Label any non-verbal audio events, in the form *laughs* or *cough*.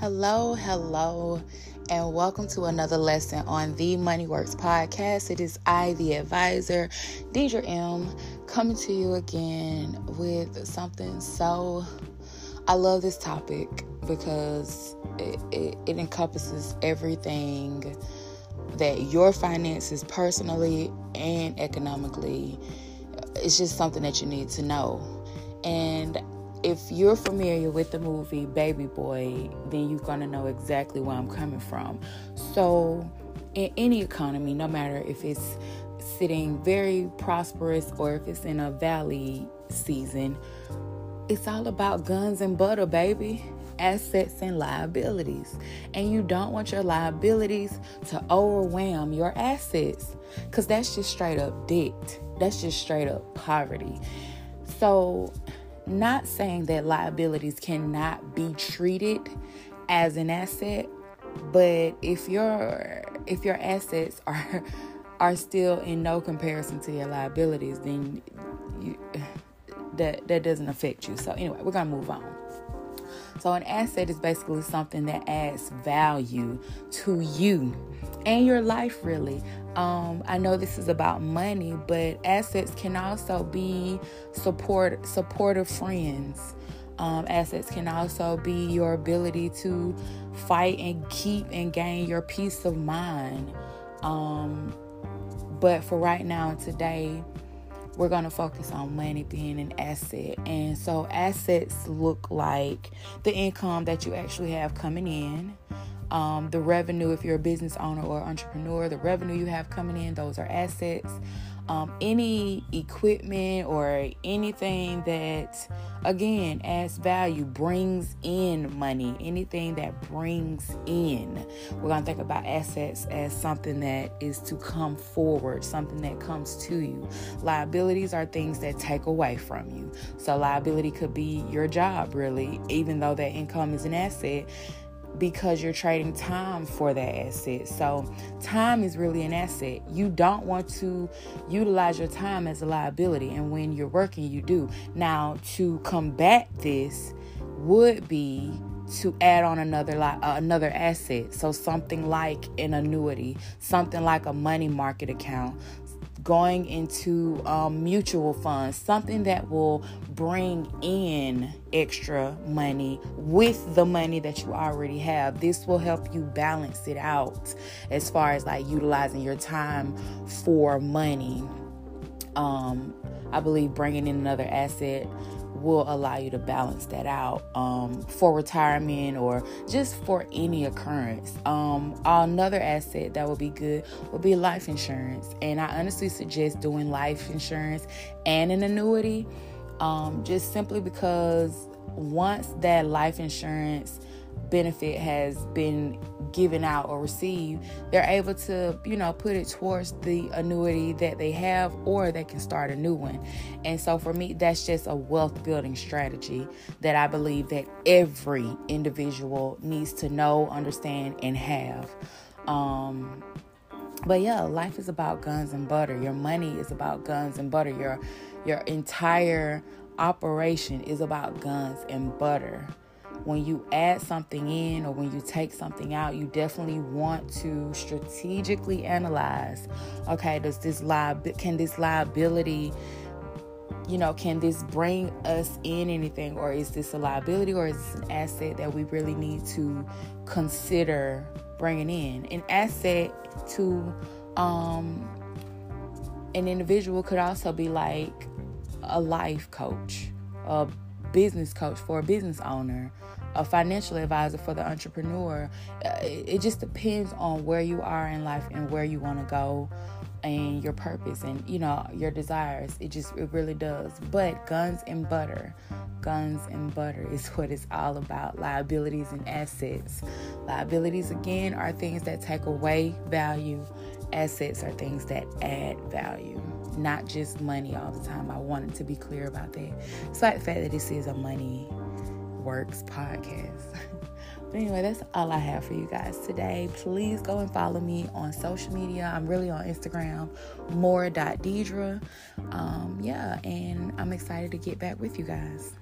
Hello, hello, and welcome to another lesson on the Money Works podcast. It is I, the advisor, Deidre M, coming to you again with something so. I love this topic because it, it, it encompasses everything that your finances, personally and economically, it's just something that you need to know. And if you're familiar with the movie Baby Boy, then you're going to know exactly where I'm coming from. So, in any economy, no matter if it's sitting very prosperous or if it's in a valley season, it's all about guns and butter, baby. Assets and liabilities. And you don't want your liabilities to overwhelm your assets because that's just straight up debt. That's just straight up poverty. So, not saying that liabilities cannot be treated as an asset, but if your if your assets are *laughs* are still in no comparison to your liabilities, then you, that that doesn't affect you. So anyway, we're gonna move on. So an asset is basically something that adds value to you and your life really. Um, I know this is about money, but assets can also be support supportive friends. Um, assets can also be your ability to fight and keep and gain your peace of mind. Um, but for right now, and today, we're going to focus on money being an asset. And so, assets look like the income that you actually have coming in um, the revenue, if you're a business owner or entrepreneur, the revenue you have coming in, those are assets. Um, any equipment or anything that, again, adds value, brings in money, anything that brings in. We're going to think about assets as something that is to come forward, something that comes to you. Liabilities are things that take away from you. So, liability could be your job, really, even though that income is an asset because you're trading time for that asset. So, time is really an asset. You don't want to utilize your time as a liability, and when you're working, you do. Now, to combat this would be to add on another uh, another asset. So something like an annuity, something like a money market account, going into um, mutual funds, something that will bring in extra money with the money that you already have. This will help you balance it out as far as like utilizing your time for money. Um, I believe bringing in another asset will allow you to balance that out um, for retirement or just for any occurrence. Um, another asset that would be good would be life insurance. And I honestly suggest doing life insurance and an annuity um, just simply because once that life insurance benefit has been given out or received, they're able to, you know, put it towards the annuity that they have or they can start a new one. And so for me, that's just a wealth building strategy that I believe that every individual needs to know, understand, and have. Um, but yeah, life is about guns and butter. Your money is about guns and butter. Your your entire operation is about guns and butter when you add something in or when you take something out, you definitely want to strategically analyze. Okay, does this liab- can this liability you know, can this bring us in anything, or is this a liability, or is this an asset that we really need to consider bringing in? An asset to um, an individual could also be like a life coach, a business coach for a business owner, a financial advisor for the entrepreneur. Uh, it just depends on where you are in life and where you want to go and your purpose and you know your desires. It just it really does. But guns and butter guns and butter is *laughs* what it's all about. Liabilities and assets. Liabilities again are things that take away value. Assets are things that add value not just money all the time. I wanted to be clear about that. Despite the fact that this is a money Works podcast. *laughs* but anyway, that's all I have for you guys today. Please go and follow me on social media. I'm really on Instagram, more.deidre. Um, yeah, and I'm excited to get back with you guys.